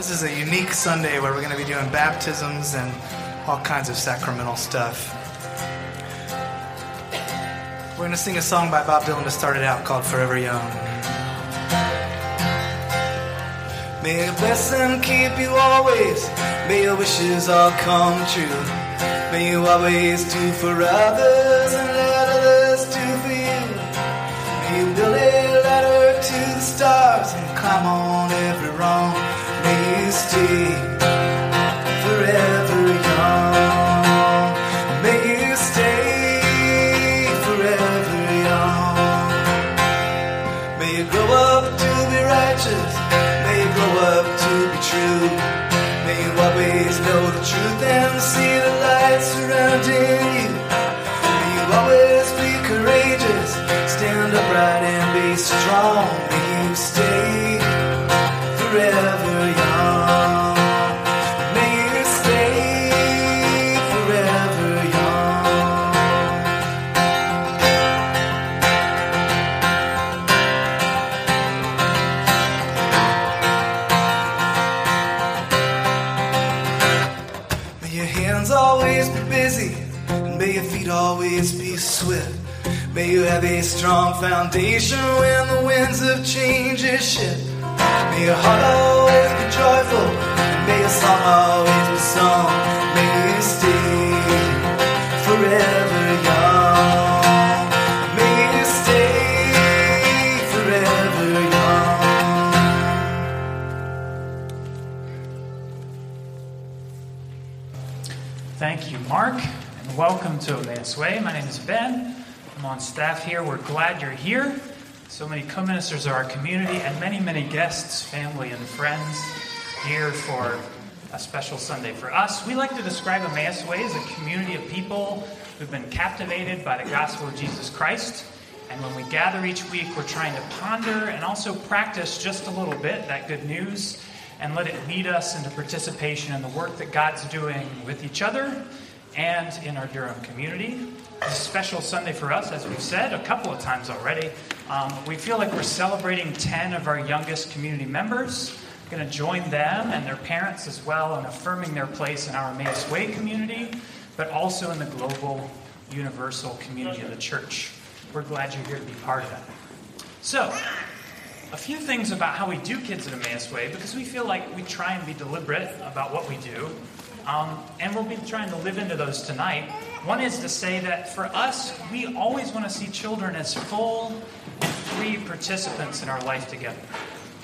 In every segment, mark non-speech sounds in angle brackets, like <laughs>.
This is a unique Sunday where we're going to be doing baptisms and all kinds of sacramental stuff. We're going to sing a song by Bob Dylan to start it out called Forever Young. May a blessing keep you always. May your wishes all come true. May you always do for a strong foundation when the winds of change is shift. May your heart always be joyful, and may your song always be sung. May you stay forever young. May you stay forever young. Thank you, Mark, and welcome to Emmaus Way. My name is Ben. I'm on staff here. We're glad you're here. So many co ministers of our community, and many, many guests, family, and friends here for a special Sunday for us. We like to describe Emmaus Way as a community of people who've been captivated by the gospel of Jesus Christ. And when we gather each week, we're trying to ponder and also practice just a little bit that good news and let it lead us into participation in the work that God's doing with each other and in our Durham community. A special Sunday for us, as we've said a couple of times already. Um, we feel like we're celebrating 10 of our youngest community members. We're going to join them and their parents as well in affirming their place in our Emmaus Way community, but also in the global, universal community of the church. We're glad you're here to be part of that. So, a few things about how we do Kids at Emmaus Way because we feel like we try and be deliberate about what we do. Um, and we'll be trying to live into those tonight. One is to say that for us, we always want to see children as full and free participants in our life together.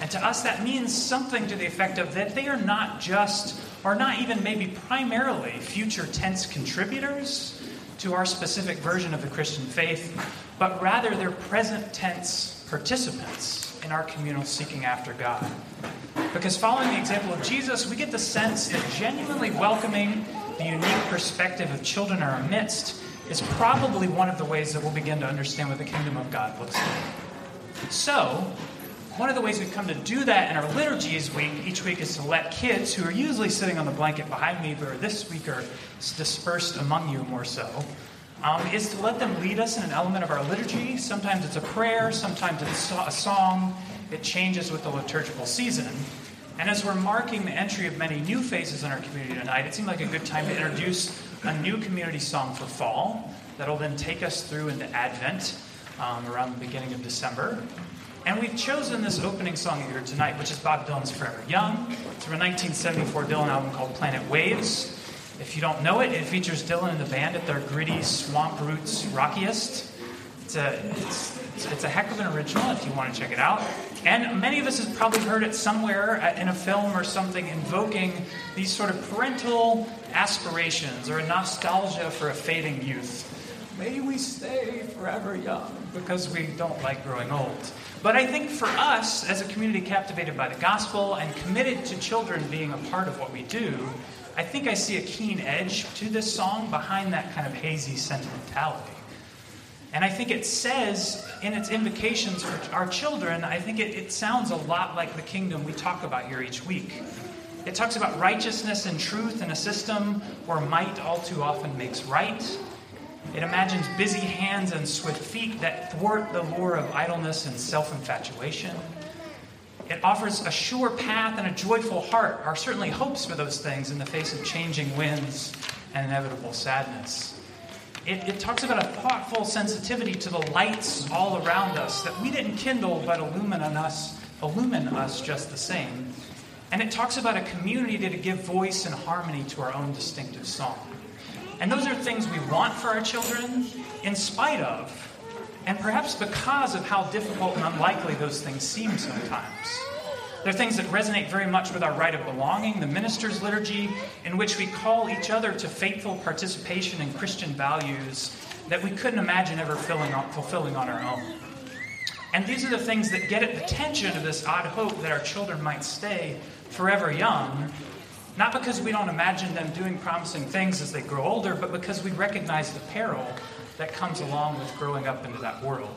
And to us, that means something to the effect of that they are not just, or not even maybe primarily, future tense contributors to our specific version of the Christian faith, but rather they're present tense participants in our communal seeking after God. Because following the example of Jesus, we get the sense that genuinely welcoming the unique perspective of children in our midst is probably one of the ways that we'll begin to understand what the kingdom of God looks like. So, one of the ways we've come to do that in our liturgies week each week is to let kids who are usually sitting on the blanket behind me, but this week are dispersed among you more so, um, is to let them lead us in an element of our liturgy. Sometimes it's a prayer, sometimes it's a song. It changes with the liturgical season. And as we're marking the entry of many new faces in our community tonight, it seemed like a good time to introduce a new community song for fall that'll then take us through into Advent um, around the beginning of December. And we've chosen this opening song here tonight, which is Bob Dylan's Forever Young. It's from a 1974 Dylan album called Planet Waves. If you don't know it, it features Dylan and the band at their gritty swamp roots rockiest. It's a, it's, it's, a heck of an original if you want to check it out. And many of us have probably heard it somewhere uh, in a film or something invoking these sort of parental aspirations or a nostalgia for a fading youth. May we stay forever young because we don't like growing old. But I think for us, as a community captivated by the gospel and committed to children being a part of what we do, I think I see a keen edge to this song behind that kind of hazy sentimentality. And I think it says in its invocations for our children, I think it, it sounds a lot like the kingdom we talk about here each week. It talks about righteousness and truth in a system where might all too often makes right. It imagines busy hands and swift feet that thwart the lure of idleness and self infatuation. It offers a sure path and a joyful heart, are certainly hopes for those things in the face of changing winds and inevitable sadness. It, it, talks about a thoughtful sensitivity to the lights all around us that we didn't kindle but illumine us, illumine us just the same. And it talks about a community to give voice and harmony to our own distinctive song. And those are things we want for our children in spite of, and perhaps because of how difficult and unlikely those things seem sometimes. They're things that resonate very much with our rite of belonging, the minister's liturgy, in which we call each other to faithful participation in Christian values that we couldn't imagine ever fulfilling on our own. And these are the things that get at the tension of this odd hope that our children might stay forever young, not because we don't imagine them doing promising things as they grow older, but because we recognize the peril that comes along with growing up into that world.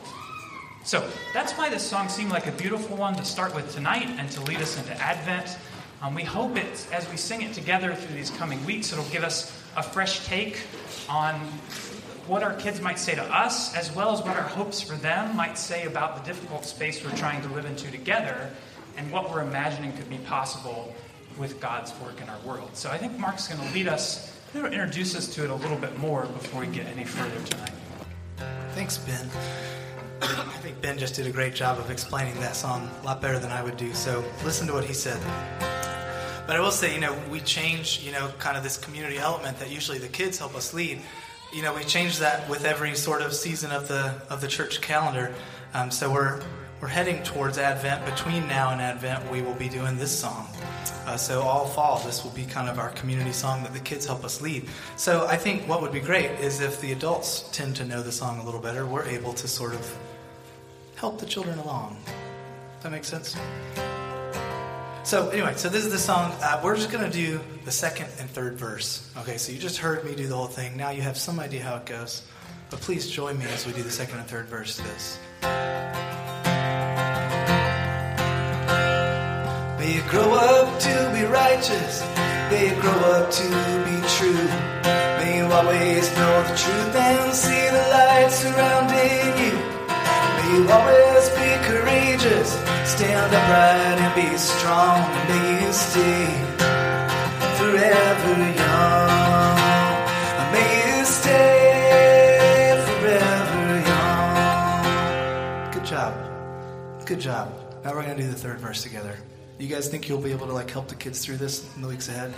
So that's why this song seemed like a beautiful one to start with tonight and to lead us into Advent. Um, we hope it, as we sing it together through these coming weeks, it'll give us a fresh take on what our kids might say to us, as well as what our hopes for them might say about the difficult space we're trying to live into together and what we're imagining could be possible with God's work in our world. So I think Mark's going to lead us, introduce us to it a little bit more before we get any further tonight. Thanks, Ben. <coughs> I think Ben just did a great job of explaining that song a lot better than I would do. So listen to what he said. But I will say, you know, we change, you know, kind of this community element that usually the kids help us lead. You know, we change that with every sort of season of the of the church calendar. Um, so we're we're heading towards Advent. Between now and Advent, we will be doing this song. Uh, so all fall, this will be kind of our community song that the kids help us lead. So I think what would be great is if the adults tend to know the song a little better, we're able to sort of help the children along. Does that make sense? So anyway, so this is the song. Uh, we're just going to do the second and third verse. Okay, so you just heard me do the whole thing. Now you have some idea how it goes. But please join me as we do the second and third verse to this. You grow up to be righteous. You grow up to be true. May you always know the truth and see the light surrounding you. May you always be courageous. Stand upright and be strong. May you stay forever young. May you stay forever young. Good job. Good job. Now we're going to do the third verse together. You guys think you'll be able to like help the kids through this in the weeks ahead?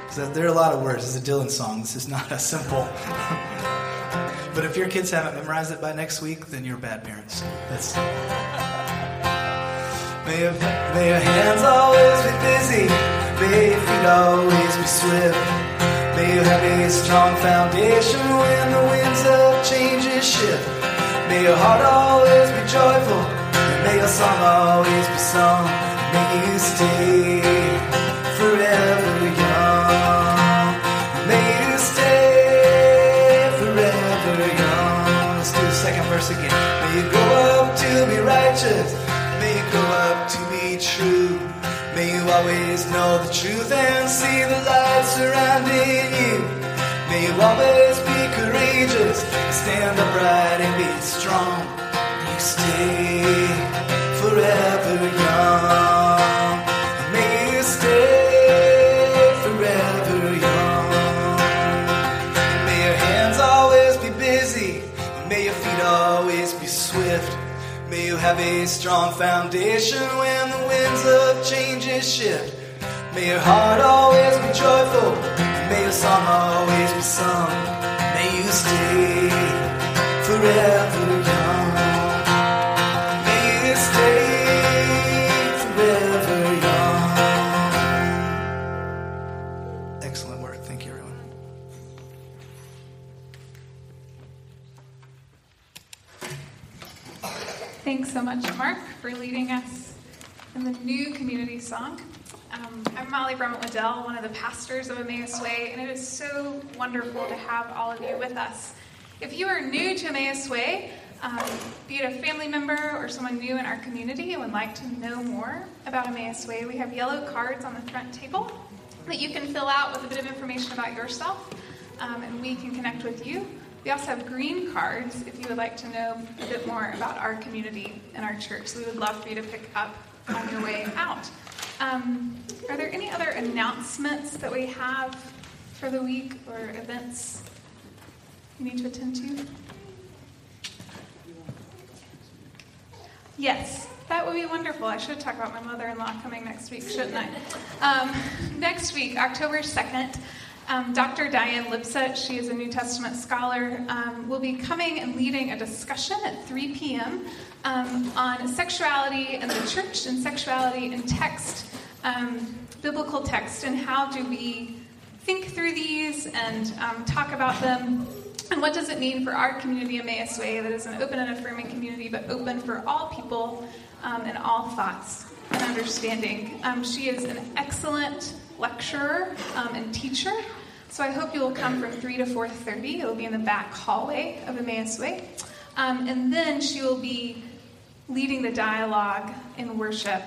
Because there are a lot of words. This is a Dylan song. This is not as simple. <laughs> but if your kids haven't memorized it by next week, then you're bad parents. That's. May your, may your hands always be busy. May your feet always be swift. May you have a strong foundation when the winds of change shift. May your heart always be joyful. And may your song always be sung. May you stay forever young. May you stay forever young. Let's do the second verse again. May you grow up to be righteous. May you grow up to be true. May you always know the truth and see the light surrounding you. May you always be courageous. Stand upright and be strong. May you stay forever young. Have a strong foundation when the winds of change shift. May your heart always be joyful, and may your song always be sung. May you stay forever young. So much, Mark, for leading us in the new community song. Um, I'm Molly Brummett Waddell, one of the pastors of Emmaus Way, and it is so wonderful to have all of you with us. If you are new to Emmaus Way, um, be it a family member or someone new in our community and would like to know more about Emmaus Way, we have yellow cards on the front table that you can fill out with a bit of information about yourself, um, and we can connect with you. We also have green cards if you would like to know a bit more about our community and our church. We would love for you to pick up on your way out. Um, are there any other announcements that we have for the week or events you need to attend to? Yes, that would be wonderful. I should talk about my mother in law coming next week, shouldn't I? Um, <laughs> next week, October 2nd, um, Dr. Diane Lipsett, she is a New Testament scholar, um, will be coming and leading a discussion at 3 p.m. Um, on sexuality and the church and sexuality in text, um, biblical text, and how do we think through these and um, talk about them and what does it mean for our community, Emmaus Way, that is an open and affirming community, but open for all people um, and all thoughts and understanding? She is an excellent lecturer um, and teacher, so I hope you will come from 3 to 4.30. It will be in the back hallway of Emmaus Way. Um, and then she will be leading the dialogue in worship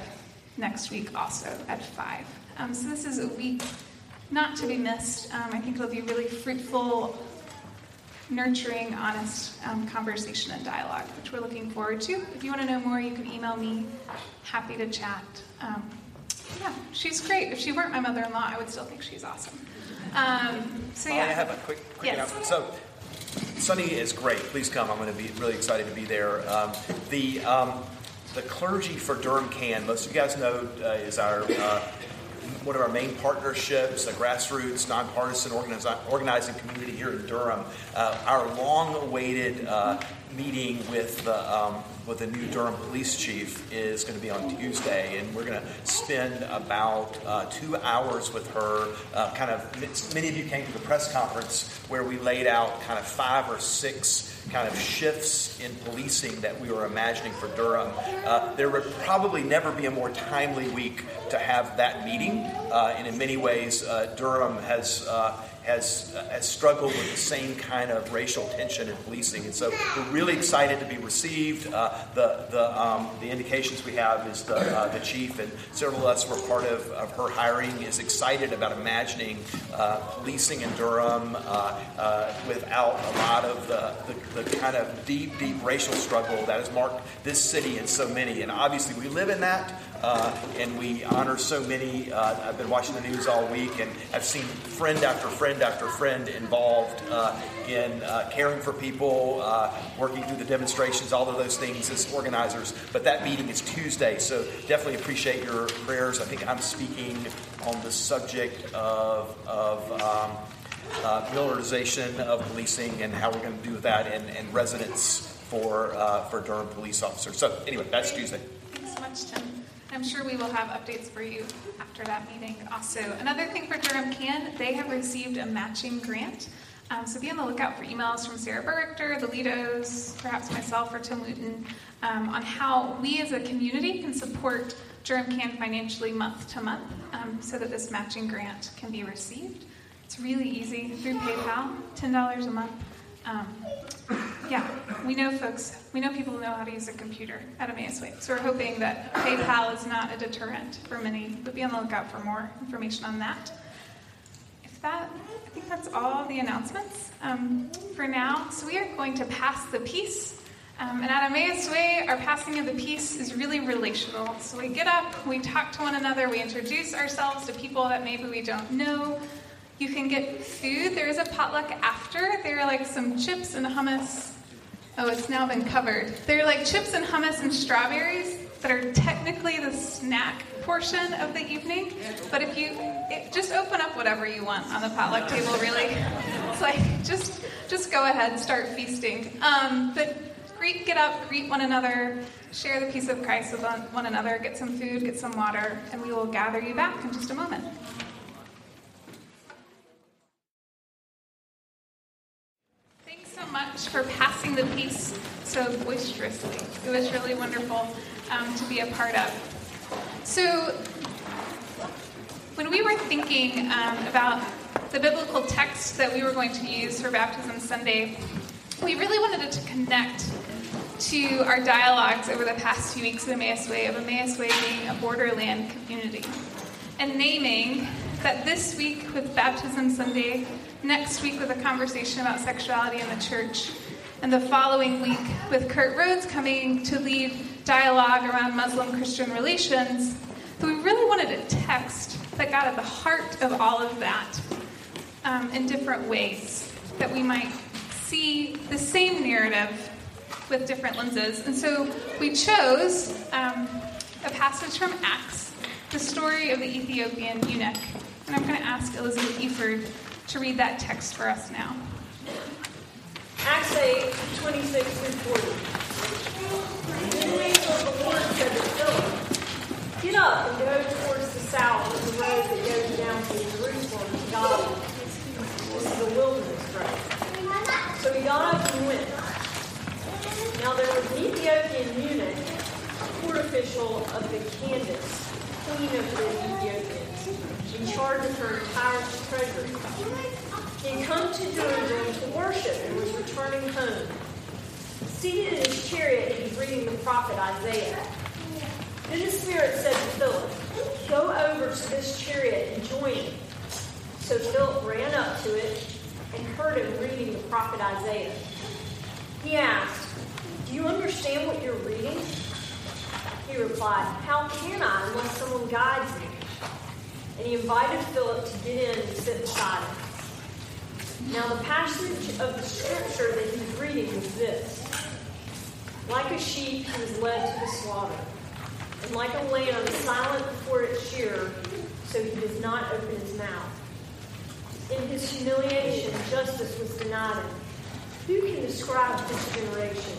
next week also at 5. Um, so this is a week not to be missed. Um, I think it'll be really fruitful nurturing, honest um, conversation and dialogue, which we're looking forward to. If you want to know more, you can email me. Happy to chat. Yeah, she's great. If she weren't my mother-in-law, I would still think she's awesome. Um, so yeah, I have a quick, quick Yes. announcement. So, Sunday is great. Please come. I'm going to be really excited to be there. Um, the um, the clergy for Durham CAN, most of you guys know, uh, is our uh, one of our main partnerships, a grassroots, nonpartisan organizi- organizing community here in Durham. Uh, our long-awaited uh, meeting with the um, with the new Durham police chief is going to be on Tuesday, and we're going to spend about uh, two hours with her. Uh, kind of, many of you came to the press conference where we laid out kind of five or six kind of shifts in policing that we were imagining for Durham. Uh, there would probably never be a more timely week to have that meeting, uh, and in many ways, uh, Durham has. Uh, has, uh, has struggled with the same kind of racial tension in policing, and so we're really excited to be received. Uh, the the um, the indications we have is the uh, the chief and several of us were part of, of her hiring is excited about imagining uh, policing in Durham uh, without a lot of the, the, the kind of deep deep racial struggle that has marked this city and so many. And obviously we live in that. Uh, and we honor so many. Uh, I've been watching the news all week, and I've seen friend after friend after friend involved uh, in uh, caring for people, uh, working through the demonstrations, all of those things as organizers. But that meeting is Tuesday, so definitely appreciate your prayers. I think I'm speaking on the subject of, of um, uh, militarization of policing and how we're going to do that and, and residence for, uh, for Durham police officers. So, anyway, that's Tuesday. Thanks so much, Tim. I'm sure we will have updates for you after that meeting also. Another thing for Durham CAN, they have received a matching grant. Um, so be on the lookout for emails from Sarah Berrichter, the Lidos, perhaps myself or Tim Luton, um, on how we as a community can support Durham CAN financially month to month um, so that this matching grant can be received. It's really easy through PayPal, $10 a month. Um, yeah, we know folks, we know people know how to use a computer at Emmaus Way. So we're hoping that PayPal is not a deterrent for many, but be on the lookout for more information on that. If that, I think that's all the announcements um, for now. So we are going to pass the peace. Um, and at Emmaus Way, our passing of the peace is really relational. So we get up, we talk to one another, we introduce ourselves to people that maybe we don't know. You can get food. There is a potluck after. There are like some chips and hummus. Oh, it's now been covered. There are like chips and hummus and strawberries that are technically the snack portion of the evening. But if you just open up whatever you want on the potluck table, really, <laughs> it's like just just go ahead, and start feasting. Um, but greet, get up, greet one another, share the peace of Christ with one another, get some food, get some water, and we will gather you back in just a moment. Thanks so much for passing the peace so boisterously. It was really wonderful um, to be a part of. So, when we were thinking um, about the biblical text that we were going to use for Baptism Sunday, we really wanted it to connect to our dialogues over the past few weeks of Emmaus Way, of Emmaus Way being a borderland community, and naming that this week with Baptism Sunday, next week with a conversation about sexuality in the church, and the following week with Kurt Rhodes coming to lead dialogue around Muslim Christian relations, but we really wanted a text that got at the heart of all of that um, in different ways, that we might see the same narrative with different lenses. And so we chose um, a passage from Acts, the story of the Ethiopian eunuch. And I'm going to ask Elizabeth Eford to read that text for us now. Acts 8, 26 through 40. Then the angel of the Lord said to Philip, Get up and go towards the south of the road that goes down to Jerusalem to Gaza. This is a wilderness road. So he got up and went. Now there was an Ethiopian eunuch, a court official of the Candace, queen of the Ethiopians, in charge of her entire treasury. He had come to Jerusalem to worship and was returning home. Seated in his chariot, he was reading the prophet Isaiah. Then the Spirit said to Philip, Go over to this chariot and join it. So Philip ran up to it and heard him reading the prophet Isaiah. He asked, Do you understand what you're reading? He replied, How can I unless someone guides me? And he invited Philip to get in and sit beside him. Now, the passage of the scripture that he was reading was this Like a sheep, he was led to the slaughter, and like a lamb silent before its shearer, so he does not open his mouth. In his humiliation, justice was denied him. Who can describe this generation?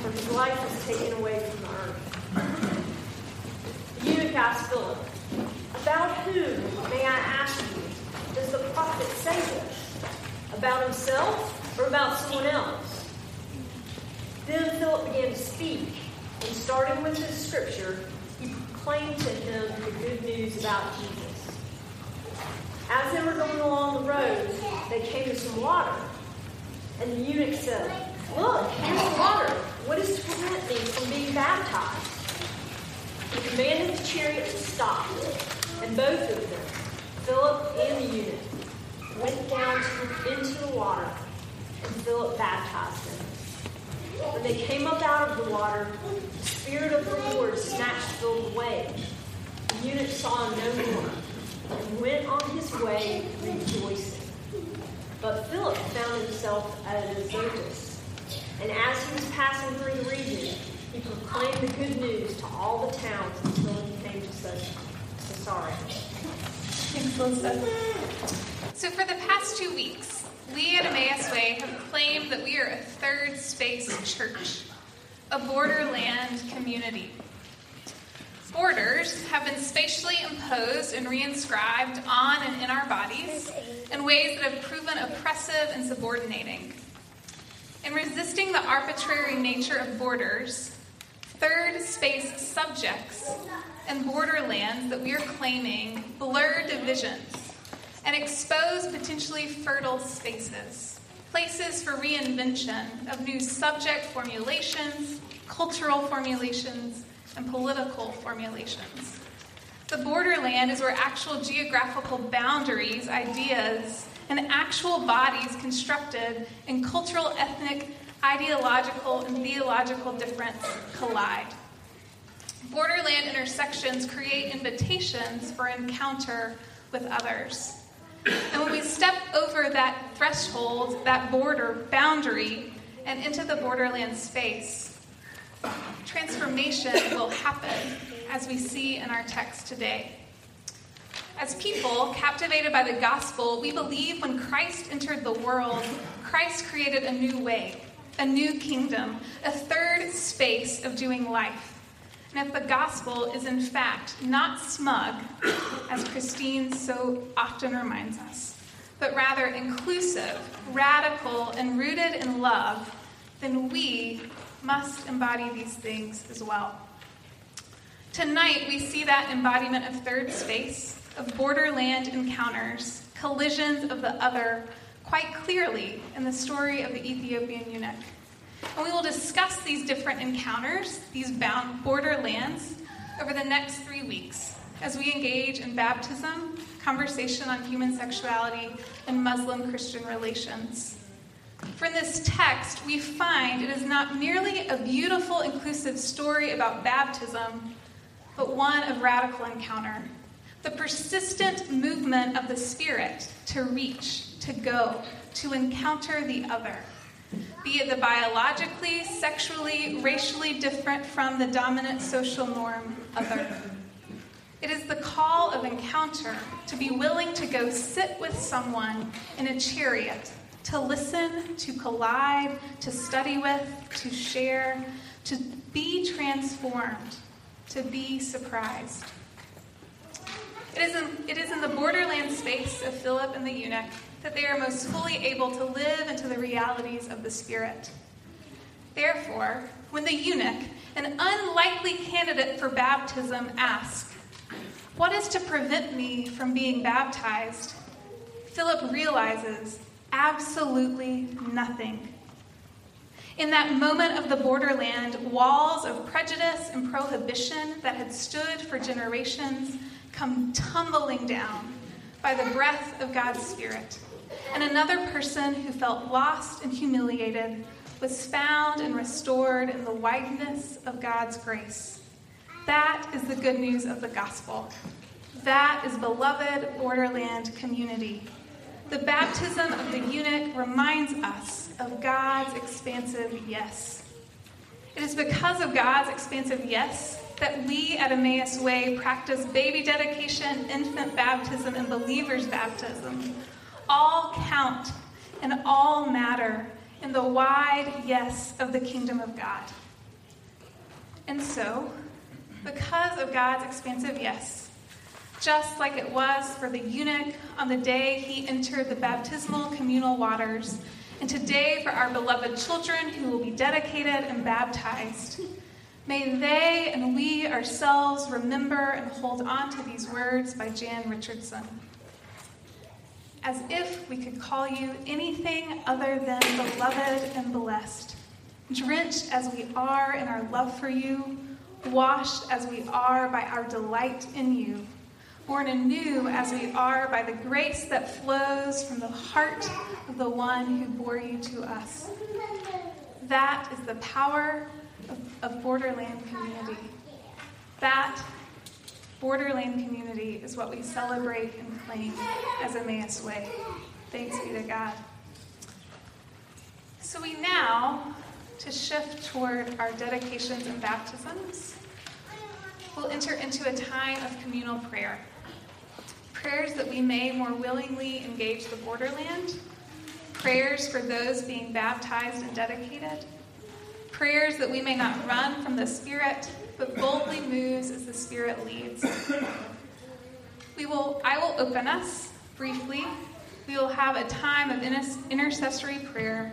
For his life was taken away from the earth. The eunuch asked Philip, About whom, may I ask you, does the prophet say this? About himself or about someone else? Then Philip began to speak, and starting with this scripture, he proclaimed to him the good news about Jesus. As they were going along the road, they came to some water, and the eunuch said, Look, here's water. What is to prevent me from being baptized? He commanded the chariot to stop, and both of them, Philip and the eunuch, went down to, into the water, and Philip baptized them. When they came up out of the water, the Spirit of the Lord snatched Philip away. The eunuch saw him no more, and went on his way rejoicing. But Philip found himself at Azotus, and as he was passing through the region, he proclaimed the good news to all the towns until he came to Elizabeth. So, for the past two weeks, we at Emmaus Way have claimed that we are a third space church, a borderland community. Borders have been spatially imposed and reinscribed on and in our bodies in ways that have proven oppressive and subordinating. In resisting the arbitrary nature of borders, third space subjects and borderlands that we are claiming blur divisions and expose potentially fertile spaces, places for reinvention of new subject formulations, cultural formulations, and political formulations. The borderland is where actual geographical boundaries, ideas, and actual bodies constructed in cultural, ethnic, ideological, and theological difference collide. Borderland intersections create invitations for encounter with others. And when we step over that threshold, that border boundary, and into the borderland space, transformation will happen as we see in our text today. As people captivated by the gospel, we believe when Christ entered the world, Christ created a new way, a new kingdom, a third space of doing life. And if the gospel is in fact not smug, as Christine so often reminds us, but rather inclusive, radical, and rooted in love, then we must embody these things as well. Tonight, we see that embodiment of third space, of borderland encounters, collisions of the other, quite clearly in the story of the Ethiopian eunuch. And we will discuss these different encounters, these bound borderlands, over the next three weeks as we engage in baptism, conversation on human sexuality, and Muslim Christian relations. From this text, we find it is not merely a beautiful, inclusive story about baptism, but one of radical encounter. The persistent movement of the Spirit to reach, to go, to encounter the other, be it the biologically, sexually, racially different from the dominant social norm other. It is the call of encounter to be willing to go sit with someone in a chariot, to listen, to collide, to study with, to share, to be transformed, to be surprised. It is, in, it is in the borderland space of Philip and the eunuch that they are most fully able to live into the realities of the Spirit. Therefore, when the eunuch, an unlikely candidate for baptism, asks, What is to prevent me from being baptized? Philip realizes absolutely nothing. In that moment of the borderland, walls of prejudice and prohibition that had stood for generations come tumbling down by the breath of God's Spirit. And another person who felt lost and humiliated was found and restored in the wideness of God's grace. That is the good news of the gospel. That is beloved borderland community. The baptism of the eunuch reminds us of God's expansive yes. It is because of God's expansive yes that we at Emmaus Way practice baby dedication, infant baptism, and believer's baptism. All count and all matter in the wide yes of the kingdom of God. And so, because of God's expansive yes, just like it was for the eunuch on the day he entered the baptismal communal waters, and today for our beloved children who will be dedicated and baptized. May they and we ourselves remember and hold on to these words by Jan Richardson. As if we could call you anything other than beloved and blessed, drenched as we are in our love for you, washed as we are by our delight in you, born anew as we are by the grace that flows from the heart of the one who bore you to us. That is the power of, borderland community. That borderland community is what we celebrate and claim as Emmaus Way. Thanks be to God. So we now, to shift toward our dedications and baptisms, will enter into a time of communal prayer. Prayers that we may more willingly engage the borderland, prayers for those being baptized and dedicated prayers that we may not run from the Spirit, but boldly moves as the Spirit leads. We will, I will open us briefly. We will have a time of intercessory prayer,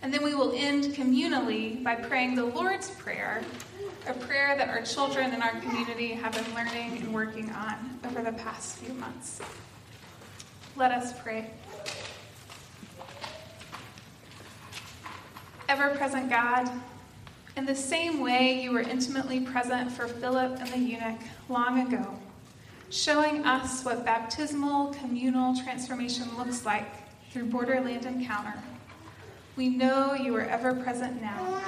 and then we will end communally by praying the Lord's Prayer, a prayer that our children in our community have been learning and working on over the past few months. Let us pray. Ever present God, in the same way, you were intimately present for Philip and the eunuch long ago, showing us what baptismal communal transformation looks like through borderland encounter. We know you are ever present now.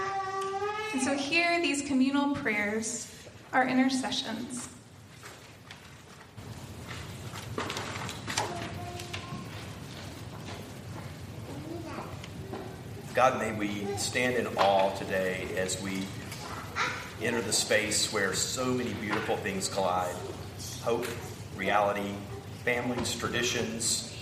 And so, here, these communal prayers are intercessions. God, may we stand in awe today as we enter the space where so many beautiful things collide. Hope, reality, families, traditions,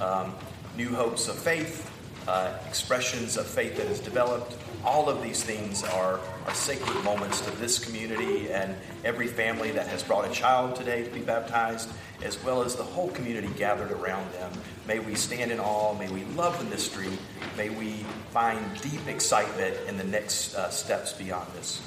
um, new hopes of faith, uh, expressions of faith that is developed. All of these things are, are sacred moments to this community and every family that has brought a child today to be baptized, as well as the whole community gathered around them. May we stand in awe. May we love the mystery. May we find deep excitement in the next uh, steps beyond this.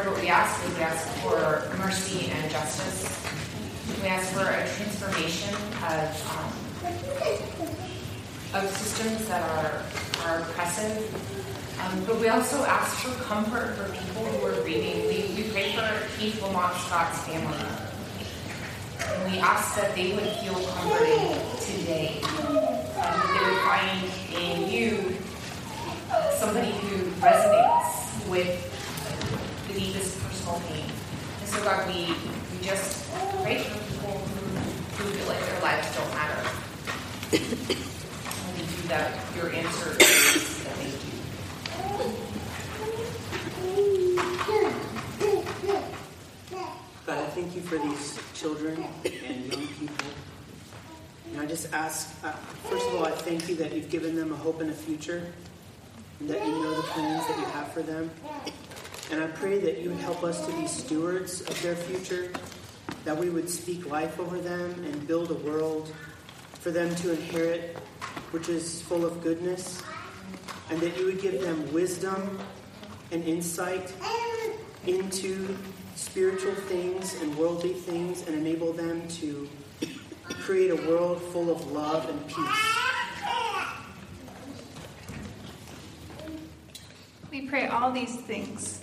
Lord, what we ask is we ask for mercy and justice. We ask for a transformation of um, of systems that are, are oppressive. Um, but we also ask for comfort for people who are grieving. We, we pray for Keith Lamont Scott's family. And we ask that they would feel comforted today. And that they would find in you somebody who resonates with And so, God, we, we just pray for people who, who feel like their lives don't matter. And we do that. Your answer is that they do. God, I thank you for these children and young people. And I just ask, uh, first of all, I thank you that you've given them a hope and a future, and that you know the plans that you have for them. And I pray that you would help us to be stewards of their future, that we would speak life over them and build a world for them to inherit, which is full of goodness, and that you would give them wisdom and insight into spiritual things and worldly things and enable them to create a world full of love and peace. We pray all these things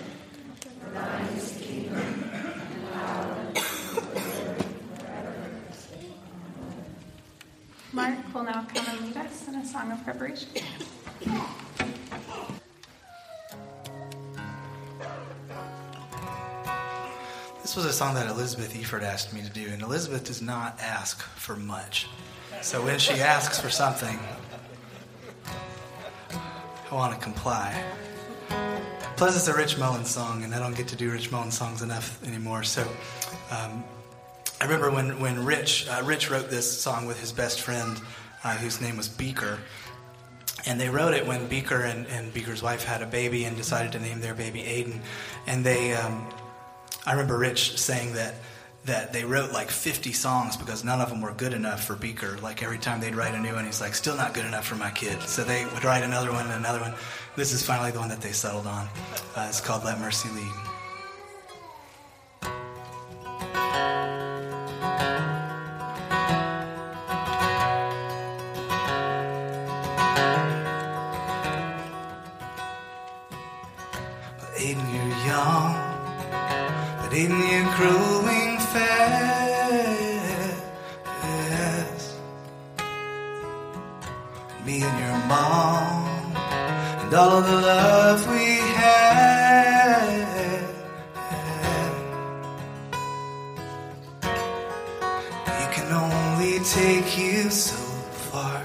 Mark will now come and lead us in a song of preparation. This was a song that Elizabeth Eford asked me to do, and Elizabeth does not ask for much. So when she asks for something, I want to comply. Plus, it's a Rich Mullins song, and I don't get to do Rich Mullins songs enough anymore. So um, I remember when, when Rich, uh, Rich wrote this song with his best friend, uh, whose name was Beaker. And they wrote it when Beaker and, and Beaker's wife had a baby and decided to name their baby Aiden. And they, um, I remember Rich saying that that they wrote like 50 songs because none of them were good enough for Beaker. Like every time they'd write a new one, he's like, still not good enough for my kid. So they would write another one and another one. This is finally the one that they settled on. Uh, it's called Let Mercy Lead. All the love we had. You can only take you so far,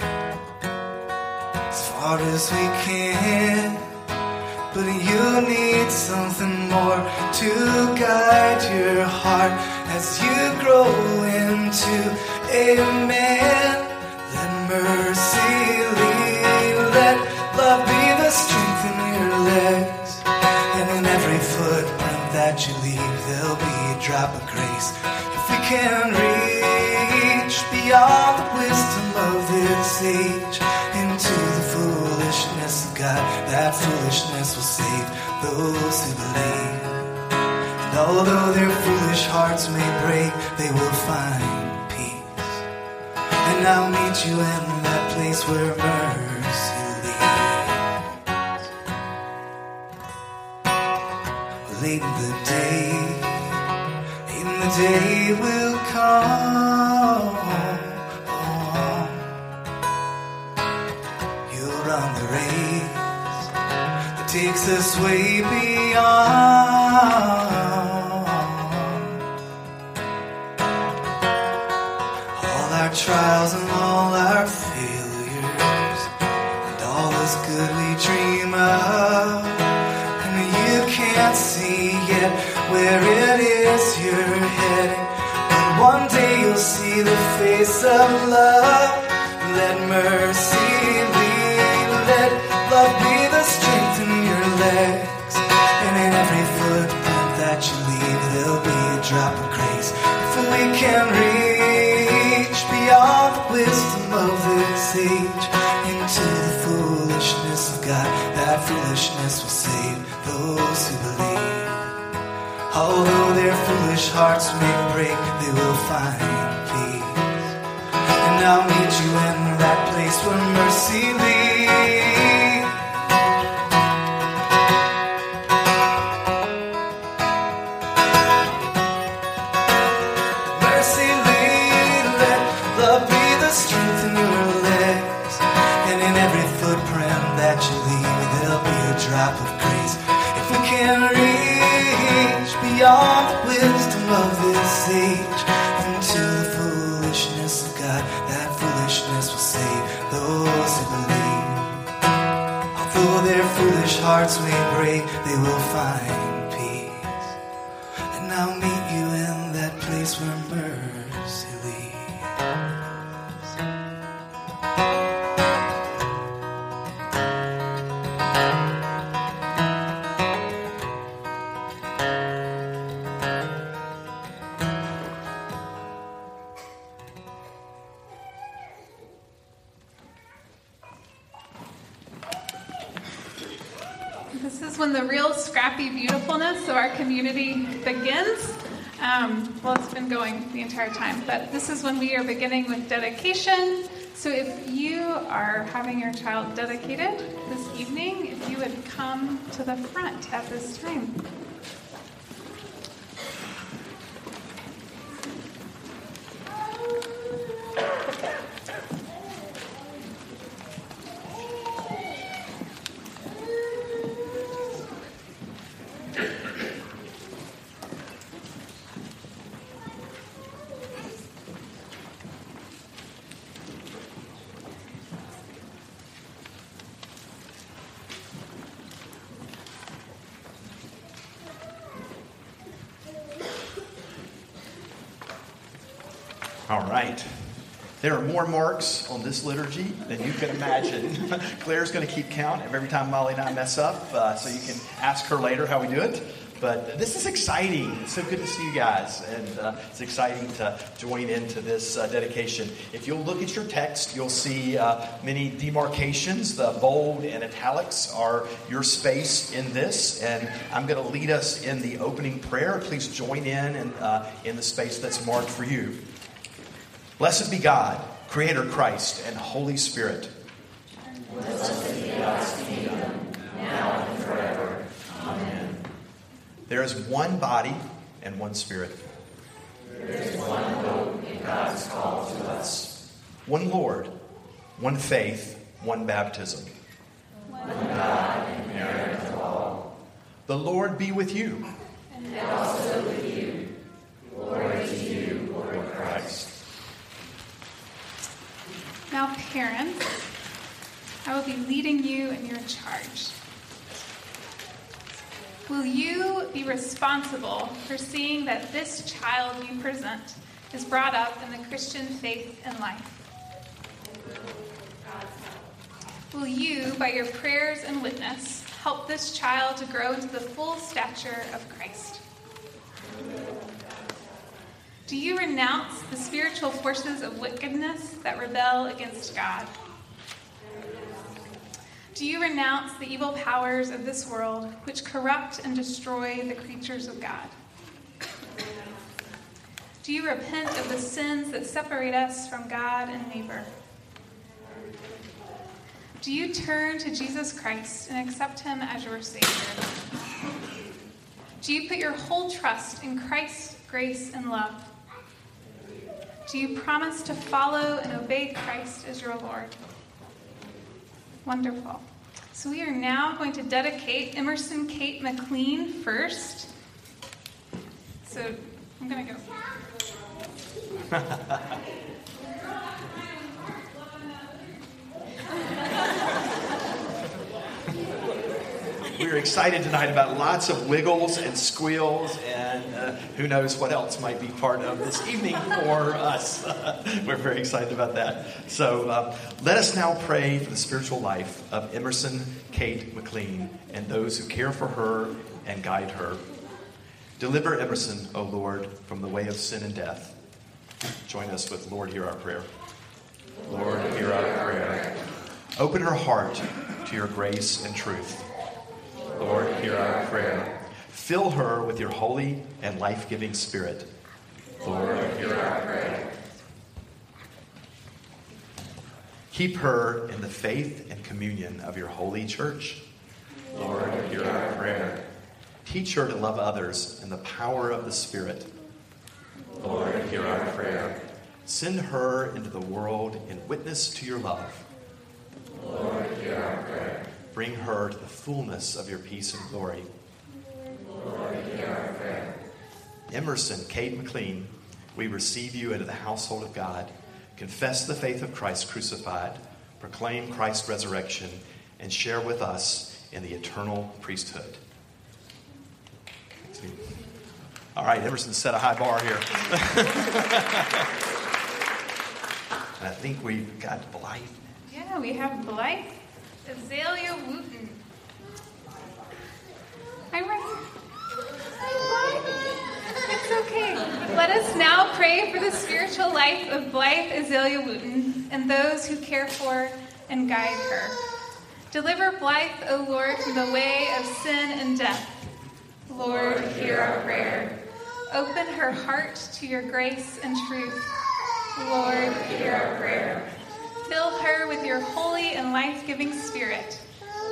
as far as we can. But you need something more to guide your heart as you grow into a man. Can reach beyond the wisdom of this age into the foolishness of God, that foolishness will save those who believe. And although their foolish hearts may break, they will find peace. And I'll meet you in that place where mercy leads. Late in the day, the day will come. You'll run the race that takes us way beyond all our trials and of love. Let mercy lead. Let love be the strength in your legs. And in every footprint that you leave, there'll be a drop of grace. If we can reach beyond the wisdom of this age into the foolishness of God, that foolishness will save those who believe. Although their foolish hearts may break, they will find. I'll meet you in that place where mercy leads. Um, well, it's been going the entire time, but this is when we are beginning with dedication. So if you are having your child dedicated this evening, if you would come to the front at this time. All right. There are more marks on this liturgy than you can imagine. <laughs> Claire's going to keep count of every time Molly and I mess up, uh, so you can ask her later how we do it. But this is exciting. It's so good to see you guys, and uh, it's exciting to join into this uh, dedication. If you'll look at your text, you'll see uh, many demarcations. The bold and italics are your space in this, and I'm going to lead us in the opening prayer. Please join in and, uh, in the space that's marked for you. Blessed be God, Creator Christ, and Holy Spirit. Now and forever. Amen. There is one body and one spirit. There is one hope in God's call to us. One Lord, one faith, one baptism. One God and of all. The Lord be with you. And also with you. Glory to you, Lord Christ. Now, parents, I will be leading you in your charge. Will you be responsible for seeing that this child you present is brought up in the Christian faith and life? Will you, by your prayers and witness, help this child to grow into the full stature of Christ? Do you renounce the spiritual forces of wickedness that rebel against God? Do you renounce the evil powers of this world which corrupt and destroy the creatures of God? Do you repent of the sins that separate us from God and neighbor? Do you turn to Jesus Christ and accept him as your Savior? Do you put your whole trust in Christ's grace and love? Do you promise to follow and obey Christ as your Lord? Wonderful. So we are now going to dedicate Emerson Kate McLean first. So I'm going to go. <laughs> We're excited tonight about lots of wiggles and squeals, and uh, who knows what else might be part of this evening for us. <laughs> We're very excited about that. So uh, let us now pray for the spiritual life of Emerson Kate McLean and those who care for her and guide her. Deliver Emerson, O Lord, from the way of sin and death. Join us with Lord, hear our prayer. Lord, hear our prayer. Open her heart to your grace and truth. Lord, hear our prayer. Fill her with your holy and life giving spirit. Lord, hear our prayer. Keep her in the faith and communion of your holy church. Lord, hear our prayer. Teach her to love others in the power of the Spirit. Lord, hear our prayer. Send her into the world in witness to your love. Lord, hear our prayer. Bring her to the fullness of your peace and glory. Lord, hear our prayer. Emerson, Kate McLean, we receive you into the household of God. Confess the faith of Christ crucified, proclaim Christ's resurrection, and share with us in the eternal priesthood. All right, Emerson set a high bar here. <laughs> and I think we've got Blythe. Yeah, we have Blythe Azalea Wooten. Hi, It's okay. Let us now pray for the spiritual life of Blythe Azalea Wooten and those who care for and guide her. Deliver Blythe, O Lord, from the way of sin and death. Lord, hear our prayer. Open her heart to your grace and truth. Lord, hear our prayer. Fill her with your holy and life giving spirit.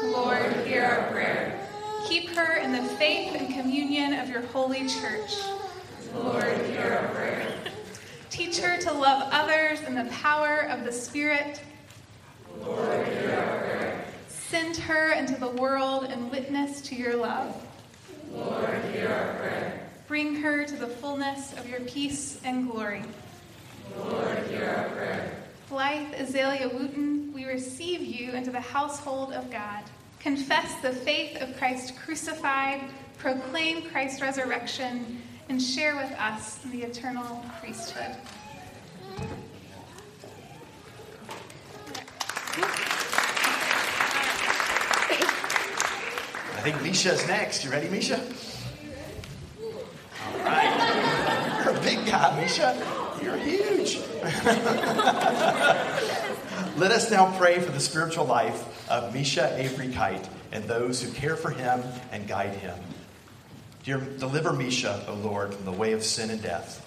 Lord, hear our prayer. Keep her in the faith and communion of your holy church. Lord, hear our prayer. Teach her to love others in the power of the Spirit. Lord, hear our prayer. Send her into the world and witness to your love. Lord, hear our prayer. Bring her to the fullness of your peace and glory. Lord, hear our prayer. Blythe Azalea Wooten, we receive you into the household of God. Confess the faith of Christ crucified, proclaim Christ's resurrection, and share with us the eternal priesthood. I think Misha's next. You ready, Misha? All right. You're <laughs> a big guy, Misha. You're huge. Let us now pray for the spiritual life of Misha Avery Kite and those who care for him and guide him. Dear, deliver Misha, O Lord, from the way of sin and death.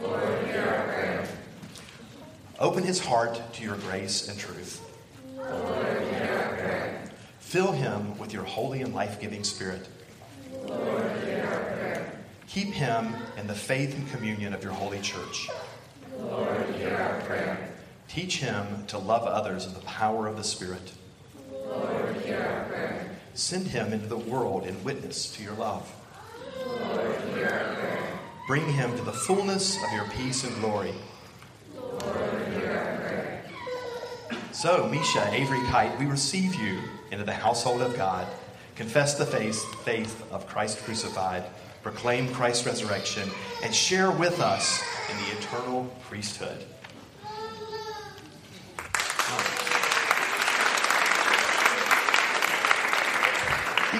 Lord, hear our prayer. Open his heart to your grace and truth. Lord, hear our prayer. Fill him with your holy and life giving spirit. Lord, hear our prayer. Keep him in the faith and communion of your holy church. Our prayer. Teach him to love others in the power of the Spirit. Lord, hear our prayer. Send him into the world in witness to your love. Lord, hear our prayer. Bring him to the fullness of your peace and glory. Lord, hear our prayer. So, Misha, Avery Kite, we receive you into the household of God. Confess the faith, faith of Christ crucified, proclaim Christ's resurrection, and share with us in the eternal priesthood.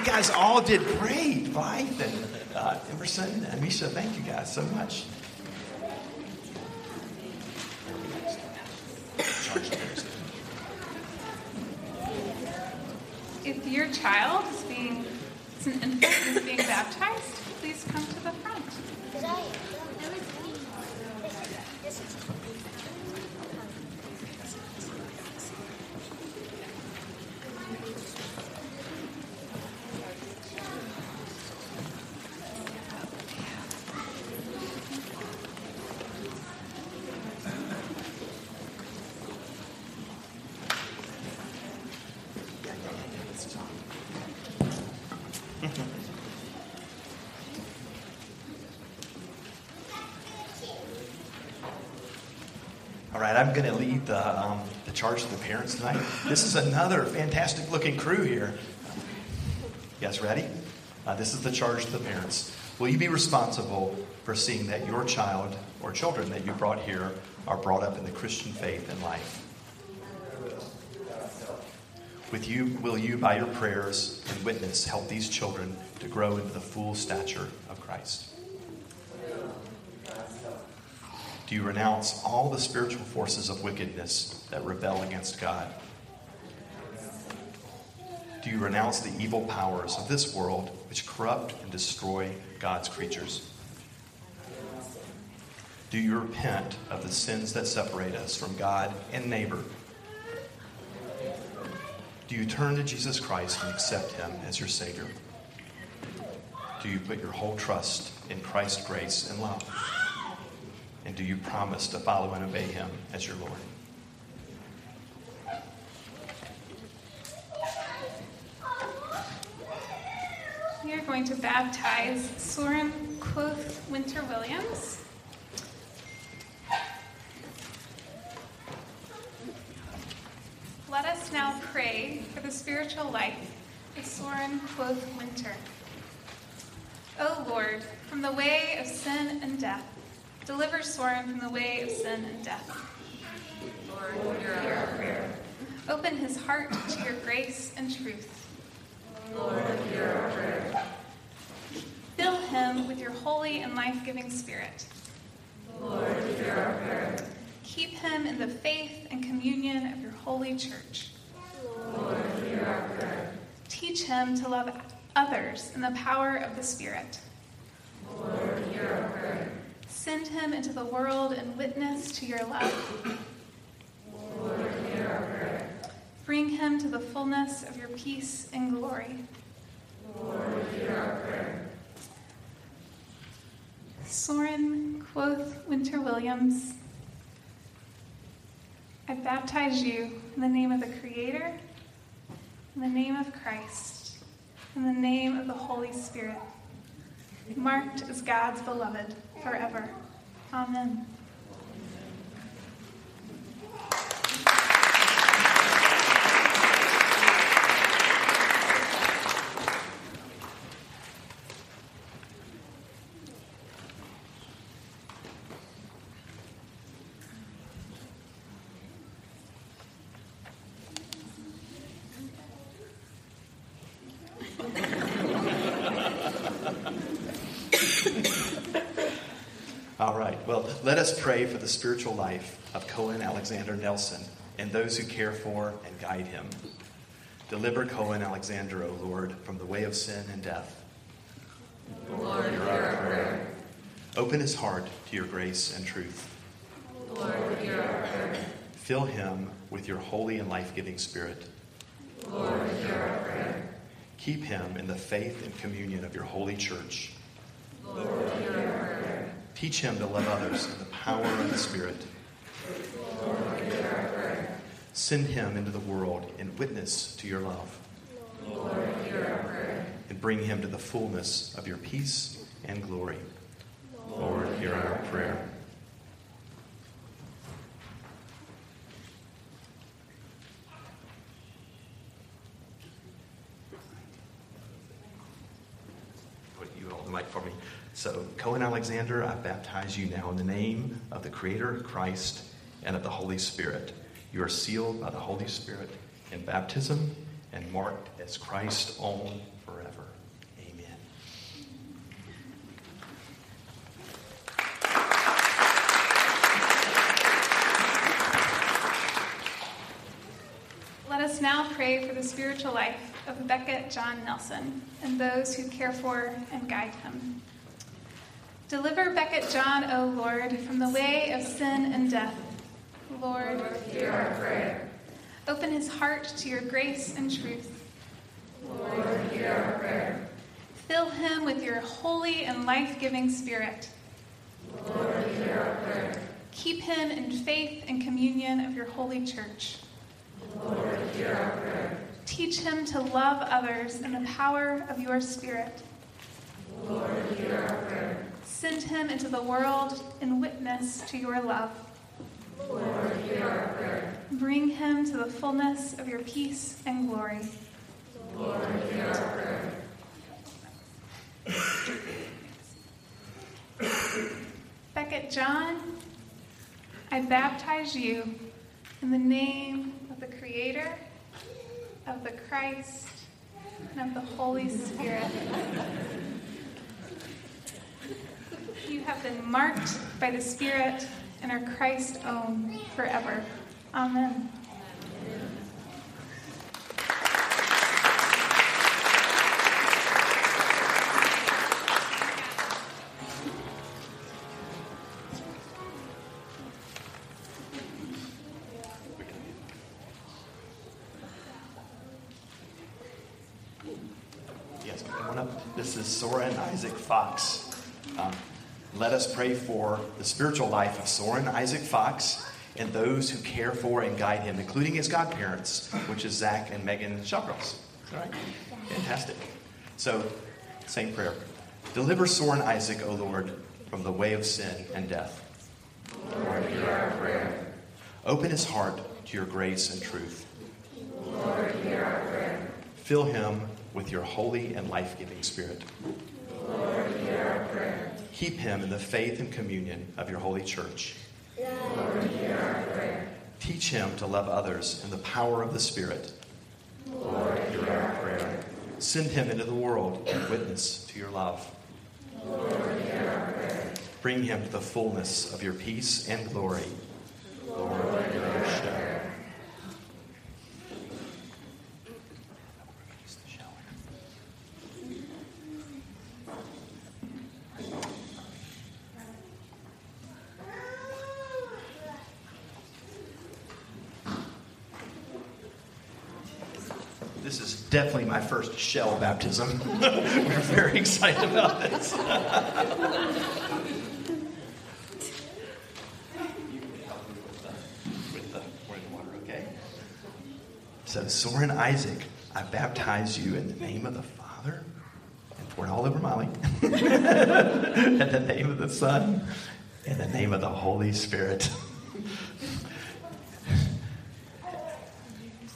Guys all did great, Blythe and uh, Emerson and Misha. Thank you guys so much. If your child is being, is an infant is being baptized, please come to the front. All right, I'm going to lead the, um, the charge to the parents tonight. This is another fantastic looking crew here. You guys ready? Uh, this is the charge to the parents. Will you be responsible for seeing that your child or children that you brought here are brought up in the Christian faith and life? With you, will you, by your prayers and witness, help these children to grow into the full stature of Christ? Do you renounce all the spiritual forces of wickedness that rebel against God? Do you renounce the evil powers of this world which corrupt and destroy God's creatures? Do you repent of the sins that separate us from God and neighbor? Do you turn to Jesus Christ and accept him as your Savior? Do you put your whole trust in Christ's grace and love? And do you promise to follow and obey him as your Lord? We are going to baptize Soren Quoth Winter Williams. Let us now pray for the spiritual life of Soren Quoth Winter. O Lord, from the way of sin and death, deliver Soren from the way of sin and death. Lord, hear our prayer. Open his heart to your grace and truth. Lord, hear our prayer. Fill him with your holy and life giving spirit. Lord, hear our prayer. Keep him in the faith and communion of your holy church. Lord, hear our prayer. Teach him to love others in the power of the Spirit. Lord, hear our prayer. Send him into the world and witness to your love. Lord, hear our prayer. Bring him to the fullness of your peace and glory. Lord, hear our prayer. Soren Quoth Winter Williams, I baptize you in the name of the Creator, in the name of Christ, in the name of the Holy Spirit, marked as God's beloved forever. Amen. Well, let us pray for the spiritual life of Cohen Alexander Nelson and those who care for and guide him. Deliver Cohen Alexander, O Lord, from the way of sin and death. Lord, hear our prayer. Open his heart to your grace and truth. Lord, hear our prayer. Fill him with your holy and life giving spirit. Lord, hear our prayer. Keep him in the faith and communion of your holy church. Lord, hear our prayer. Teach him to love others in the power of the Spirit. Send him into the world in witness to your love. And bring him to the fullness of your peace and glory. Lord, hear our prayer. Put you on the mic for me. So, Cohen Alexander, I baptize you now in the name of the Creator, Christ, and of the Holy Spirit. You are sealed by the Holy Spirit in baptism and marked as Christ's own forever. Amen. Let us now pray for the spiritual life of Beckett John Nelson and those who care for and guide him. Deliver Beckett John, O Lord, from the way of sin and death. Lord, hear our prayer. Open his heart to your grace and truth. Lord, hear our prayer. Fill him with your holy and life giving spirit. Lord, hear our prayer. Keep him in faith and communion of your holy church. Lord, hear our prayer. Teach him to love others in the power of your spirit. Lord, hear our prayer. Send him into the world in witness to your love. Lord, hear our prayer. Bring him to the fullness of your peace and glory. Lord, hear our prayer. Beckett John, I baptize you in the name of the Creator, of the Christ, and of the Holy Spirit. You have been marked by the Spirit and are Christ's own forever. Amen. Yes. This is Soren Isaac Fox. Um, let us pray for the spiritual life of Soren Isaac Fox and those who care for and guide him, including his godparents, which is Zach and Megan Shawcross. All right? Fantastic. So, same prayer. Deliver Soren Isaac, O Lord, from the way of sin and death. Lord, hear our prayer. Open his heart to your grace and truth. Lord, hear our prayer. Fill him with your holy and life giving spirit. Lord, hear our prayer. Keep him in the faith and communion of your holy church. Lord. Teach him to love others in the power of the Spirit. Lord, hear our prayer. Send him into the world and witness to your love. Lord, hear our prayer. Bring him to the fullness of your peace and glory. Lord, hear our prayer. This is definitely my first shell baptism. <laughs> We're very excited about this. So, Soren Isaac, I baptize you in the name of the Father, and pour it all over Molly, <laughs> in the name of the Son, in the name of the Holy Spirit.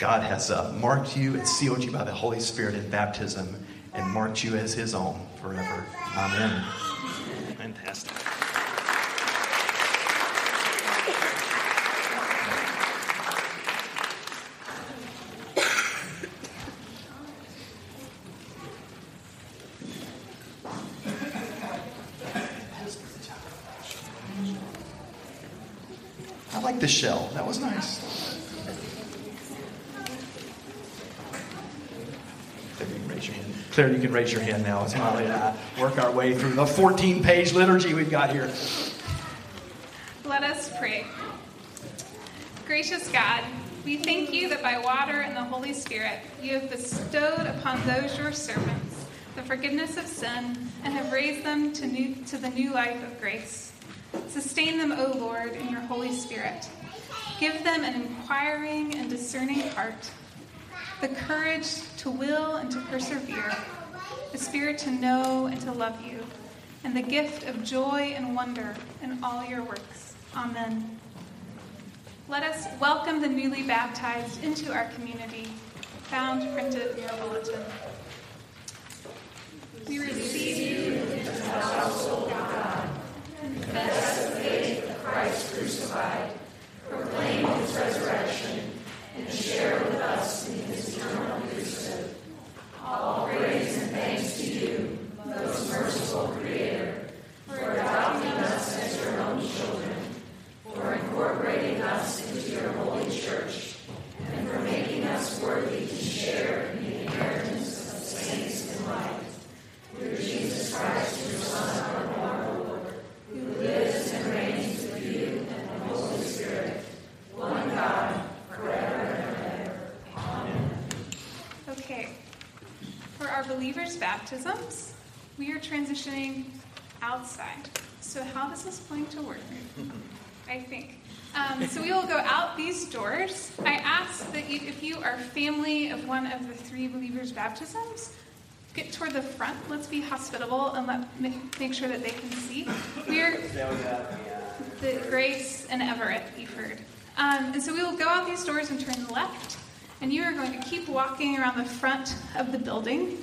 God has uh, marked you and sealed you by the Holy Spirit in baptism and marked you as his own forever. Amen. Fantastic. I like the shell. That was nice. Claire, you can raise your hand. Claire, you can raise your hand now as Molly and I work our way through the 14 page liturgy we've got here. Let us pray. Gracious God, we thank you that by water and the Holy Spirit you have bestowed upon those your servants the forgiveness of sin and have raised them to, new, to the new life of grace. Sustain them, O Lord, in your Holy Spirit. Give them an inquiring and discerning heart, the courage to will and to persevere, the spirit to know and to love you, and the gift of joy and wonder in all your works. Amen. Let us welcome the newly baptized into our community, found printed in your bulletin. We receive you into the household of God. Confess the faith of Christ crucified. Proclaim his resurrection. And share with us in his eternal priesthood. All praise and thanks to you, most merciful Creator, for adopting us as your own children, for incorporating us into your holy church, and for making us worthy to share in the inheritance of saints in light. Through Jesus Christ, your Son, our Lord, who lives and reigns with you and the Holy Spirit, one God, forever and ever. Amen. Okay. For our believers' baptisms, we are transitioning outside. So, how is this going to work? I think. Um, so, we will go out these doors. I ask that you, if you are family of one of the three believers' baptisms, get toward the front. Let's be hospitable and let make, sure that they can see. We are the Grace and Everett, you've. Um, and so we will go out these doors and turn left, and you are going to keep walking around the front of the building.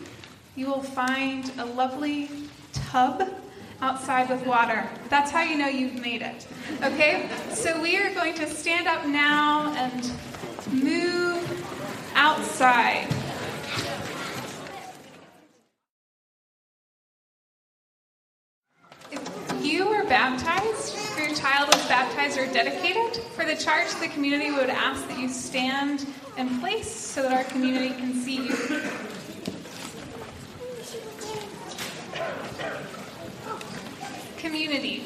You will find a lovely tub outside with water. That's how you know you've made it. Okay? So we are going to stand up now and move outside. If you were baptized, if your child was baptized or dedicated, for the charge the community, would ask that you stand in place so that our community can see you. Community.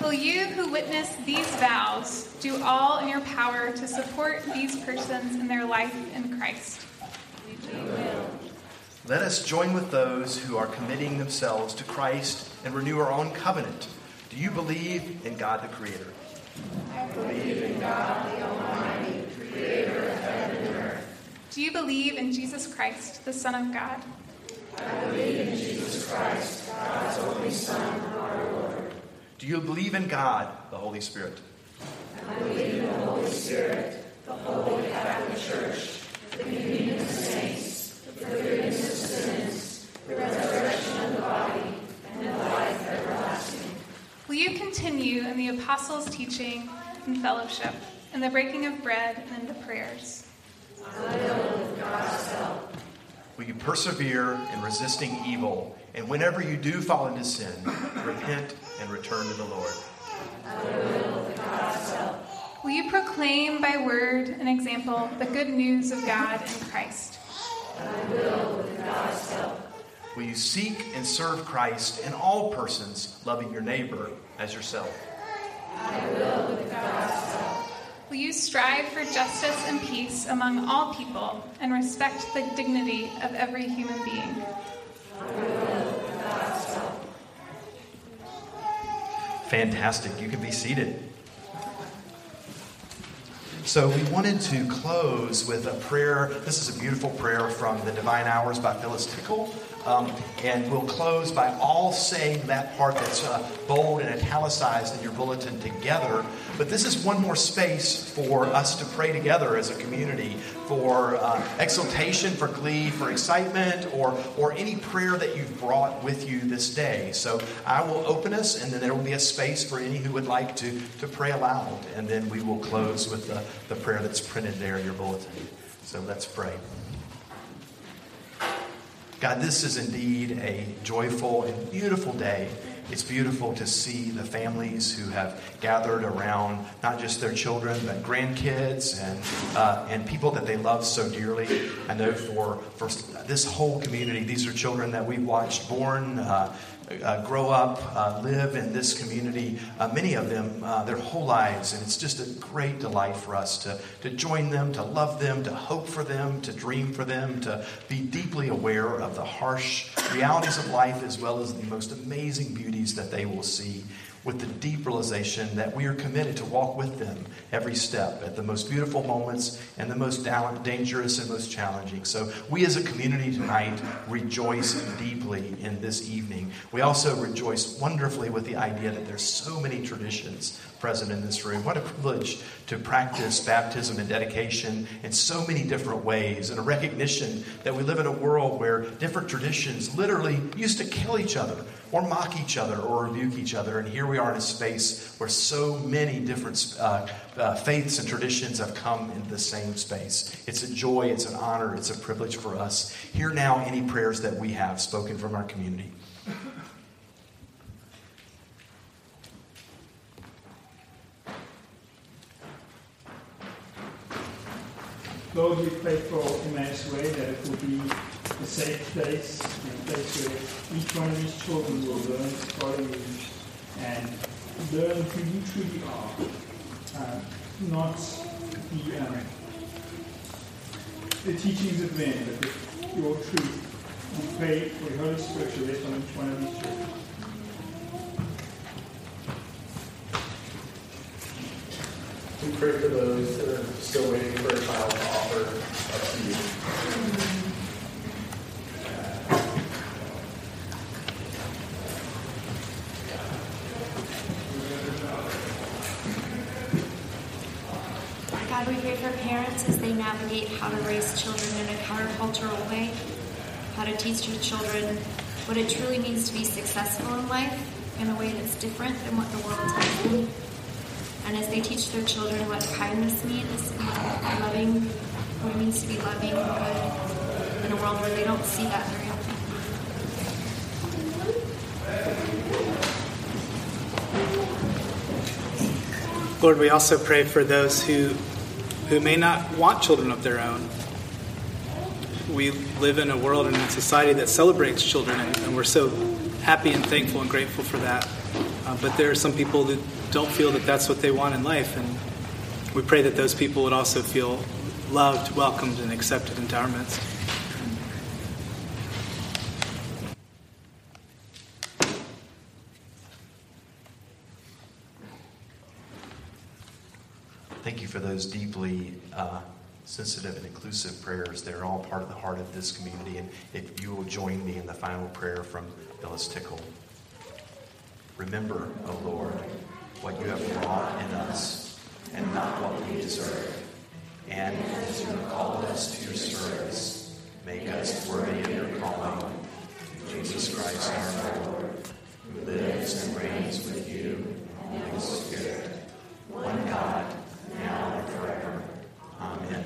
Will you who witness these vows do all in your power to support these persons in their life in Christ? Let us join with those who are committing themselves to Christ and renew our own covenant. Do you believe in God the Creator? I believe in God the Almighty, Creator of heaven and earth. Do you believe in Jesus Christ, the Son of God? Do you believe in God, the Holy Spirit? I believe in the Holy Spirit, the Holy Catholic Church, the communion of saints, the forgiveness of sins, the resurrection of the body, and the life everlasting. Will you continue in the apostles' teaching and fellowship, in the breaking of bread and in the prayers? I will you persevere in resisting evil? And whenever you do fall into sin, repent and return to the Lord. Will you proclaim by word and example the good news of God in Christ? Will you seek and serve Christ in all persons, loving your neighbor as yourself? I Will you strive for justice and peace among all people and respect the dignity of every human being? Fantastic. You can be seated. So, we wanted to close with a prayer. This is a beautiful prayer from the Divine Hours by Phyllis Tickle. Um, and we'll close by all saying that part that's uh, bold and italicized in your bulletin together. But this is one more space for us to pray together as a community for uh, exultation, for glee, for excitement, or, or any prayer that you've brought with you this day. So I will open us, and then there will be a space for any who would like to, to pray aloud. And then we will close with the, the prayer that's printed there in your bulletin. So let's pray. God, this is indeed a joyful and beautiful day. It's beautiful to see the families who have gathered around not just their children, but grandkids and, uh, and people that they love so dearly. I know for, for this whole community, these are children that we've watched born, uh, uh, grow up, uh, live in this community, uh, many of them uh, their whole lives. And it's just a great delight for us to, to join them, to love them, to hope for them, to dream for them, to be deeply aware of the harsh realities of life as well as the most amazing beauties that they will see with the deep realization that we are committed to walk with them every step at the most beautiful moments and the most dangerous and most challenging. So, we as a community tonight rejoice deeply in this evening. We also rejoice wonderfully with the idea that there's so many traditions present in this room. What a privilege to practice baptism and dedication in so many different ways, and a recognition that we live in a world where different traditions literally used to kill each other or mock each other or rebuke each other. And here we are in a space where so many different uh, uh, faiths and traditions have come into the same space. It's a joy, it's an honor, it's a privilege for us. Hear now any prayers that we have spoken from our community. Lord, we pray for Emmaus Way that it will be a safe place, where each one of these children will learn to follow you and learn who you truly are, uh, not the, um, the teachings of men, but the, your truth. We pray for the Holy Spirit to rest on each one of these children. We pray for those that are still waiting for a child to offer up to you. God, we pray for parents as they navigate how to raise children in a countercultural way, how to teach your children what it truly means to be successful in life in a way that's different than what the world tells them. And as they teach their children what kindness means what loving, what it means to be loving and good in a world where they don't see that very often. Lord, we also pray for those who, who may not want children of their own. We live in a world and a society that celebrates children, and, we're so happy and thankful and grateful for that. Uh, but there are some people that don't feel that that's what they want in life, and we pray that those people would also feel loved, welcomed, and accepted into our midst. For those deeply uh, sensitive and inclusive prayers. They're all part of the heart of this community. And if you will join me in the final prayer from Phyllis Tickle. Remember, O Lord, what you have wrought in us, and not what we deserve. And as you have called us to your service, make us worthy of your calling. Jesus Christ our Lord, who lives and reigns with you Holy Spirit, one God, Amen.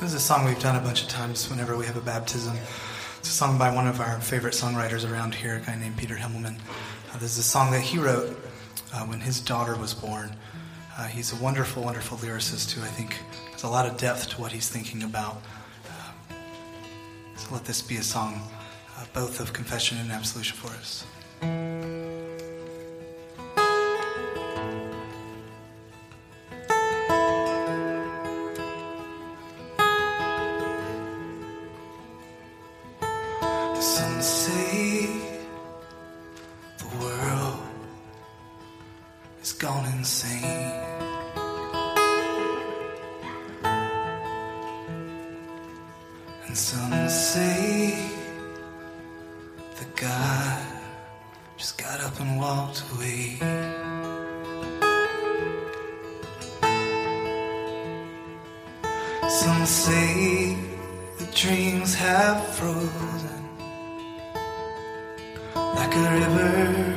This is a song we've done a bunch of times whenever we have a baptism. It's a song by one of our favorite songwriters around here, a guy named Peter Himmelman. Uh, this is a song that he wrote uh, when his daughter was born. Uh, he's a wonderful, wonderful lyricist who I think has a lot of depth to what he's thinking about. Uh, so let this be a song uh, both of confession and absolution for us. And say the guy just got up and walked away. Some say the dreams have frozen like a river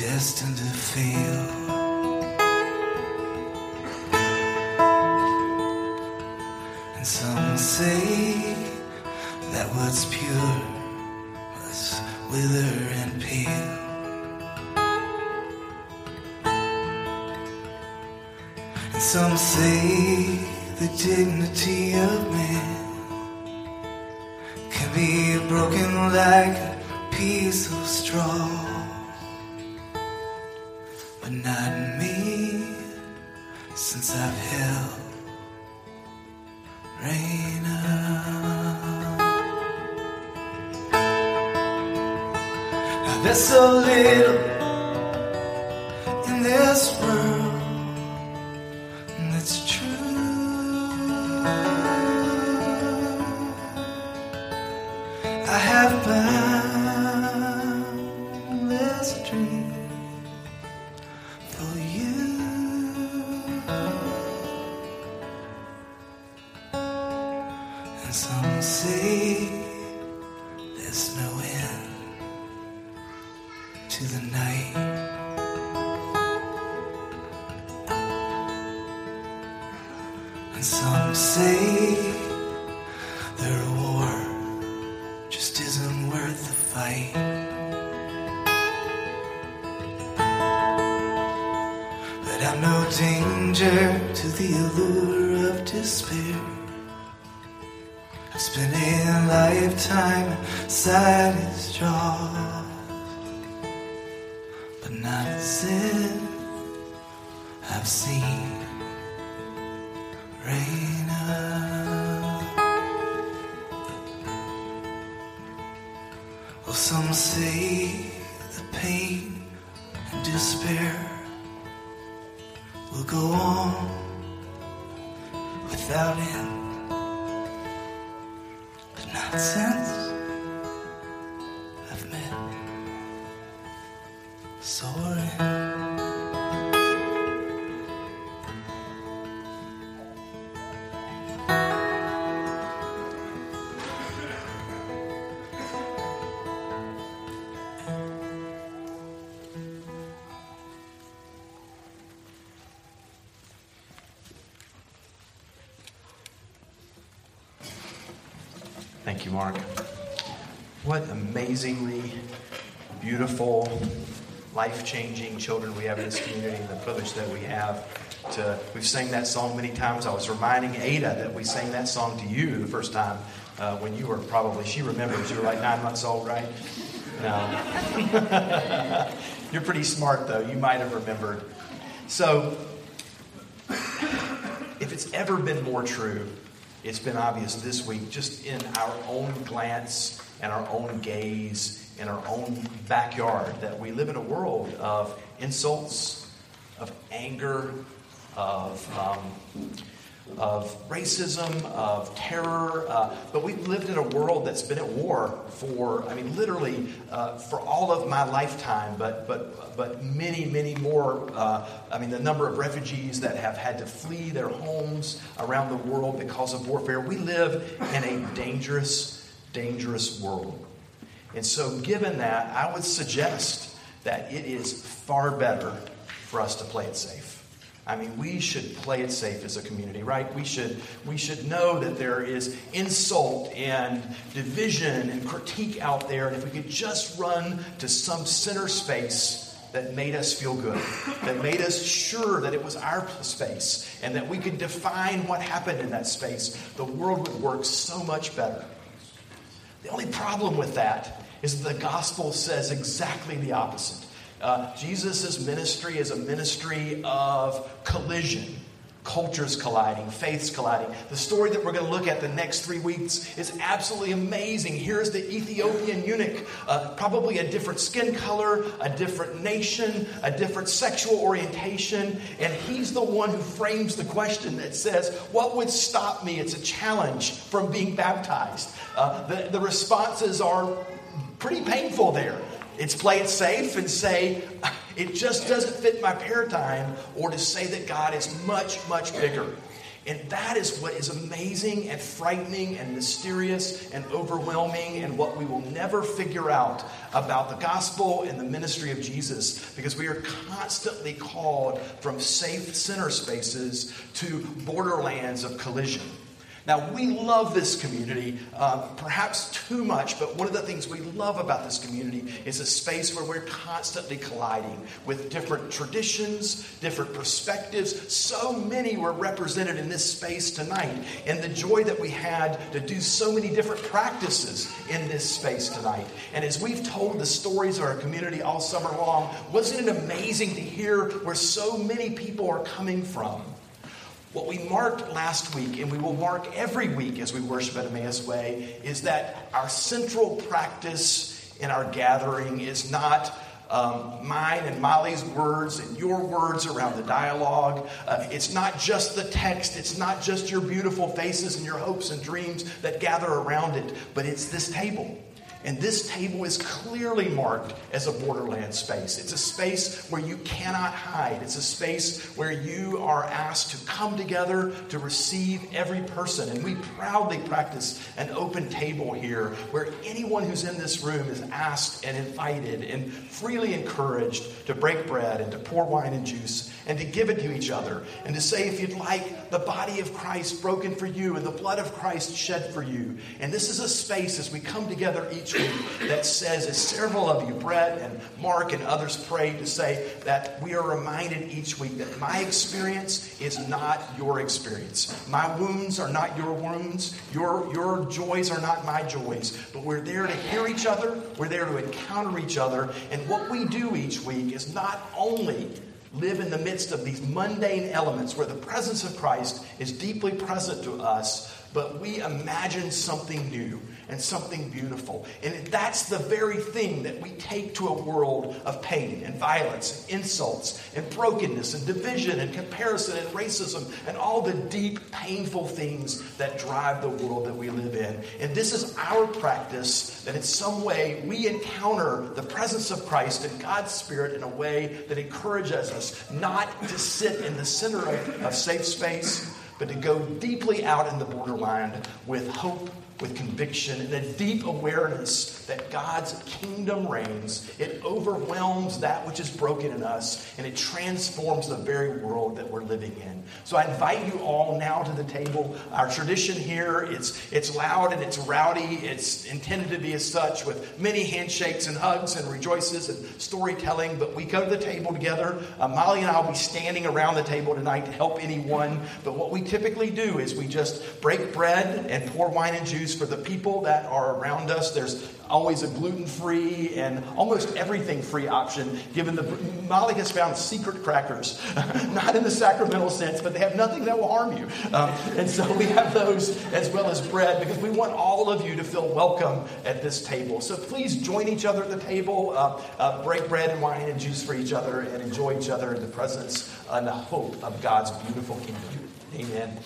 destined to fail. And some say that what's pure must wither and pale. And some say the dignity of man can be broken like a piece of straw. Without end. But not since amazingly beautiful, life changing children we have in this community, and the privilege that we have to. We've sang that song many times. I was reminding Ada that we sang that song to you the first time uh, when you were probably, she remembers, you were like nine months old, right? No. <laughs> You're pretty smart, though. You might have remembered. So, if it's ever been more true, it's been obvious this week, just in our own glance and our own gaze in our own backyard, that we live in a world of insults, of anger, of, um, of racism, of terror. Uh, but we've lived in a world that's been at war for, I mean, literally uh, for all of my lifetime, but, but, but many, many more. Uh, I mean, the number of refugees that have had to flee their homes around the world because of warfare. We live in a dangerous, dangerous world. And so, given that, I would suggest that it is far better for us to play it safe. I mean, we should play it safe as a community, right? We should, we should know that there is insult and division and critique out there. And if we could just run to some center space that made us feel good, that made us sure that it was our space, and that we could define what happened in that space, the world would work so much better. The only problem with that is the gospel says exactly the opposite. Uh, Jesus' ministry is a ministry of collision, cultures colliding, faiths colliding. The story that we're going to look at the next three weeks is absolutely amazing. Here's the Ethiopian eunuch, uh, probably a different skin color, a different nation, a different sexual orientation, and he's the one who frames the question that says, What would stop me? It's a challenge from being baptized. Uh, the, the responses are pretty painful there. It's play it safe and say, it just doesn't fit my paradigm, or to say that God is much, much bigger. And that is what is amazing and frightening and mysterious and overwhelming, and what we will never figure out about the gospel and the ministry of Jesus, because we are constantly called from safe center spaces to borderlands of collision. Now, we love this community, uh, perhaps too much, but one of the things we love about this community is a space where we're constantly colliding with different traditions, different perspectives. So many were represented in this space tonight, and the joy that we had to do so many different practices in this space tonight. And as we've told the stories of our community all summer long, wasn't it amazing to hear where so many people are coming from? What we marked last week, and we will mark every week as we worship at Emmaus Way, is that our central practice in our gathering is not um, mine and Molly's words and your words around the dialogue. Uh, it's not just the text, it's not just your beautiful faces and your hopes and dreams that gather around it, but it's this table. And this table is clearly marked as a borderland space. It's a space where you cannot hide. It's a space where you are asked to come together to receive every person. And we proudly practice an open table here where anyone who's in this room is asked and invited and freely encouraged to break bread and to pour wine and juice and to give it to each other and to say, if you'd like, the body of Christ broken for you and the blood of Christ shed for you. And this is a space as we come together each week that says, as several of you, Brett and Mark and others prayed to say, that we are reminded each week that my experience is not your experience. My wounds are not your wounds. Your, your joys are not my joys. But we're there to hear each other, we're there to encounter each other. And what we do each week is not only live in the midst of these mundane elements where the presence of Christ is deeply present to us, but we imagine something new and something beautiful. And that's the very thing that we take to a world of pain and violence and insults and brokenness and division and comparison and racism and all the deep, painful things that drive the world that we live in. And this is our practice that in some way we encounter the presence of Christ and God's Spirit in a way that encourages us not to sit in the center of, of safe space, but to go deeply out in the borderland with hope with conviction and a deep awareness that God's kingdom reigns. It overwhelms that which is broken in us and it transforms the very world that we're living in. So I invite you all now to the table. Our tradition here, it's, it's loud and it's rowdy. It's intended to be as such with many handshakes and hugs and rejoices and storytelling, but we go to the table together. Uh, Molly and I will be standing around the table tonight to help anyone. But what we typically do is we just break bread and pour wine and juice for the people that are around us. There's always a gluten free and almost everything free option, given the. Molly has found secret crackers, <laughs> not in the sacramental sense, but they have nothing that will harm you. Um, and so we have those as well as bread because we want all of you to feel welcome at this table. So please join each other at the table, uh, uh, break bread and wine and juice for each other, and enjoy each other in the presence and the hope of God's beautiful kingdom. Amen.